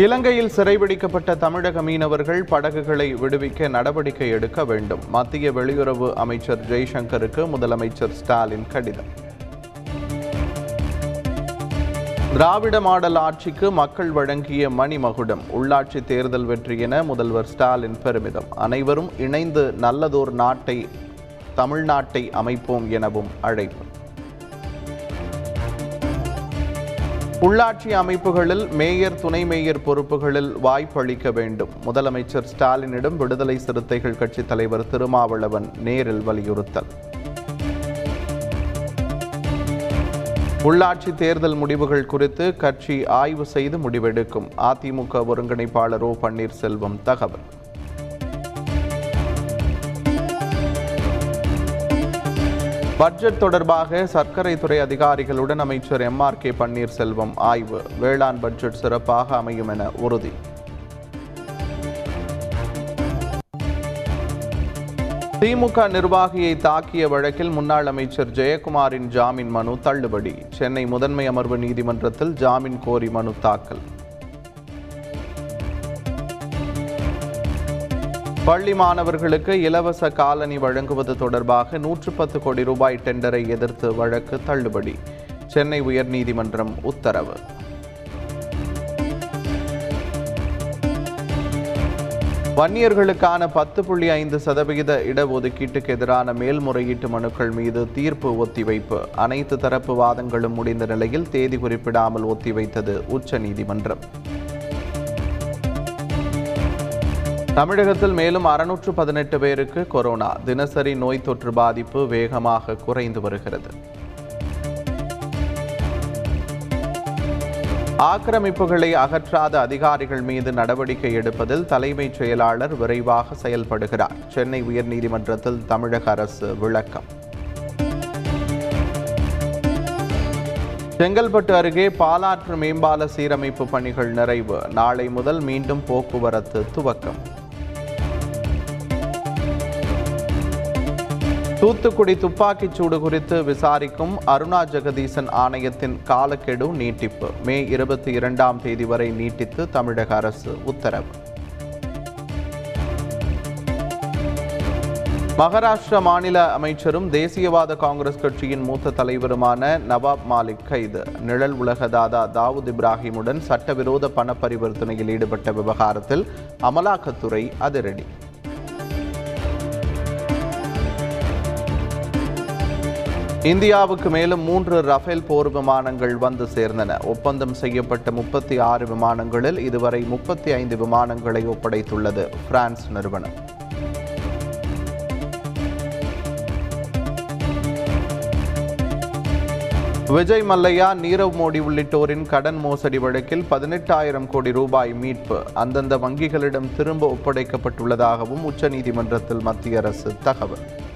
இலங்கையில் சிறைபிடிக்கப்பட்ட தமிழக மீனவர்கள் படகுகளை விடுவிக்க நடவடிக்கை எடுக்க வேண்டும். மத்திய வெளியுறவு அமைச்சர் ஜெய்சங்கருக்கு முதலமைச்சர் ஸ்டாலின் கடிதம். திராவிட மாடல் ஆட்சிக்கு மக்கள் வழங்கிய மணிமகுடம். உள்ளாட்சி தேர்தல் வெற்றி என முதல்வர் ஸ்டாலின் பெருமிதம். அனைவரும் இணைந்து நல்லதோர் நாட்டை தமிழ்நாட்டை அமைப்போம் எனவும் அழைப்பு. உள்ளாட்சி அமைப்புகளில் மேயர் துணை மேயர் பொறுப்புகளில் வாய்ப்பளிக்க வேண்டும். முதலமைச்சர் ஸ்டாலினிடம் விடுதலை சிறுத்தைகள் கட்சித் தலைவர் திருமாவளவன் நேரில் வலியுறுத்தல். உள்ளாட்சி தேர்தல் முடிவுகள் குறித்து கட்சி ஆய்வு செய்து முடிவெடுக்கும். அதிமுக ஒருங்கிணைப்பாளர் ஓ பன்னீர்செல்வம் தகவல். பட்ஜெட் தொடர்பாக சர்க்கரை துறை அதிகாரிகளுடன் அமைச்சர் எம் ஆர் கே பன்னீர்செல்வம் ஆய்வு. வேளாண் பட்ஜெட் சிறப்பாக அமையும் என உறுதி. திமுக நிர்வாகியை தாக்கிய வழக்கில் முன்னாள் அமைச்சர் ஜெயக்குமாரின் ஜாமீன் மனு தள்ளுபடி. சென்னை முதன்மை அமர்வு நீதிமன்றத்தில் ஜாமீன் கோரி மனு தாக்கல். பள்ளி மாணவர்களுக்கு இலவச காலணி வழங்குவது தொடர்பாக நூற்று பத்து கோடி ரூபாய் டெண்டரை எதிர்த்து வழக்கு தள்ளுபடி. சென்னை உயர்நீதிமன்றம் உத்தரவு. வன்னியர்களுக்கான பத்து புள்ளி ஐந்து சதவிகித இடஒதுக்கீட்டுக்கு எதிரான மேல்முறையீட்டு மனுக்கள் மீது தீர்ப்பு ஒத்திவைப்பு. அனைத்து தரப்பு வாதங்களும் முடிந்த நிலையில் தேதி குறிப்பிடாமல் ஒத்திவைத்தது உச்சநீதிமன்றம். தமிழகத்தில் மேலும் அறுநூற்று பதினெட்டு பேருக்கு கொரோனா. தினசரி நோய் தொற்று பாதிப்பு வேகமாக குறைந்து வருகிறது. ஆக்கிரமிப்புகளை அகற்றாத அதிகாரிகள் மீது நடவடிக்கை எடுப்பதில் தலைமைச் செயலாளர் விரைவாக செயல்படுகிறார். சென்னை உயர்நீதிமன்றத்தில் தமிழக அரசு விளக்கம். செங்கல்பட்டு அருகே பாலாற்று மேம்பால சீரமைப்பு பணிகள் நிறைவு. நாளை முதல் மீண்டும் போக்குவரத்து துவக்கம். தூத்துக்குடி துப்பாக்கிச் சூடு குறித்து விசாரிக்கும் அருணா ஜெகதீசன் ஆணையத்தின் காலக்கெடு நீட்டிப்பு. மே இருபத்தி இரண்டாம் தேதி வரை நீட்டித்து தமிழக அரசு உத்தரவு. மகாராஷ்டிர மாநில அமைச்சரும் தேசியவாத காங்கிரஸ் கட்சியின் மூத்த தலைவருமான நவாப் மாலிக் கைது. நிழல் உலக தாதா தாவூத் இப்ராஹிமுடன் சட்டவிரோத பண பரிவர்த்தனையில் ஈடுபட்ட விவகாரத்தில் அமலாக்கத்துறை அதிரடி. இந்தியாவுக்கு மேலும் மூன்று ரஃபேல் போர் விமானங்கள் வந்து சேர்ந்தன. ஒப்பந்தம் செய்யப்பட்ட முப்பத்தி ஆறு விமானங்களில் இதுவரை முப்பத்தி ஐந்து விமானங்களை ஒப்படைத்துள்ளது பிரான்ஸ் நிறுவனம். விஜய் மல்லையா நீரவ் மோடி உள்ளிட்டோரின் கடன் மோசடி வழக்கில் பதினெட்டாயிரம் கோடி ரூபாய் மீட்பு. அந்தந்த வங்கிகளிடம் திரும்ப ஒப்படைக்கப்பட்டுள்ளதாகவும் உச்சநீதிமன்றத்தில் மத்திய அரசு தகவல்.